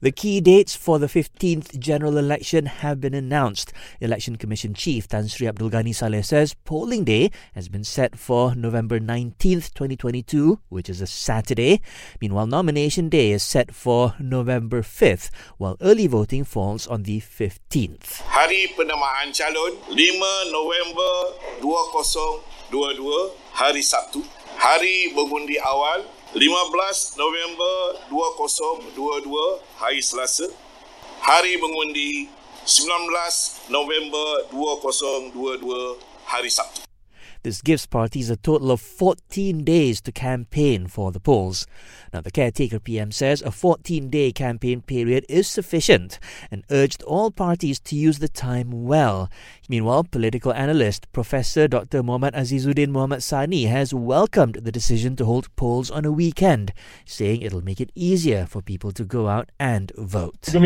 The key dates for the 15th general election have been announced. Election Commission Chief Tan Sri Abdul Ghani Salleh says polling day has been set for November 19th, 2022, which is a Saturday. Meanwhile, nomination day is set for November 5th, while early voting falls on the 15th. Hari penamaan calon 5 November 2022, hari Sabtu. Hari mengundi awal 15 November 2022 hari Selasa. Hari mengundi 19 November 2022 hari Sabtu This gives parties a total of 14 days to campaign for the polls. Now, the caretaker PM says a 14 day campaign period is sufficient and urged all parties to use the time well. Meanwhile, political analyst Professor Dr. Muhammad Azizuddin Muhammad Sani has welcomed the decision to hold polls on a weekend, saying it'll make it easier for people to go out and vote. Lah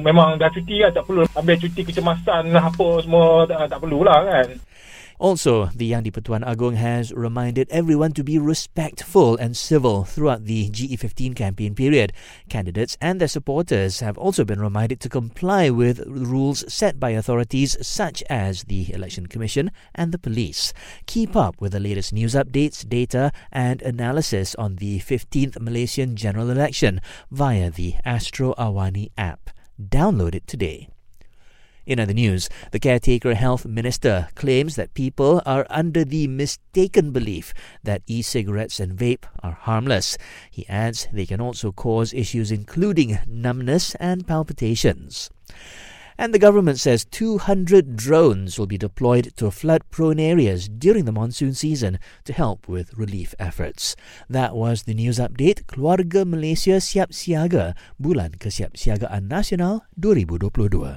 memang dah cuti kan tak perlu ambil cuti kecemasan apa semua tak, tak lah kan. Also, the Yang di-Pertuan Agong has reminded everyone to be respectful and civil throughout the GE15 campaign period. Candidates and their supporters have also been reminded to comply with rules set by authorities such as the Election Commission and the police. Keep up with the latest news updates, data, and analysis on the 15th Malaysian general election via the Astro Awani app. Download it today. In other news, the caretaker health minister claims that people are under the mistaken belief that e cigarettes and vape are harmless. He adds they can also cause issues including numbness and palpitations. And the government says 200 drones will be deployed to flood prone areas during the monsoon season to help with relief efforts. That was the news update Keluarga Malaysia Siap Siaga Bulan Kesiapsiagaan Nasional 2022.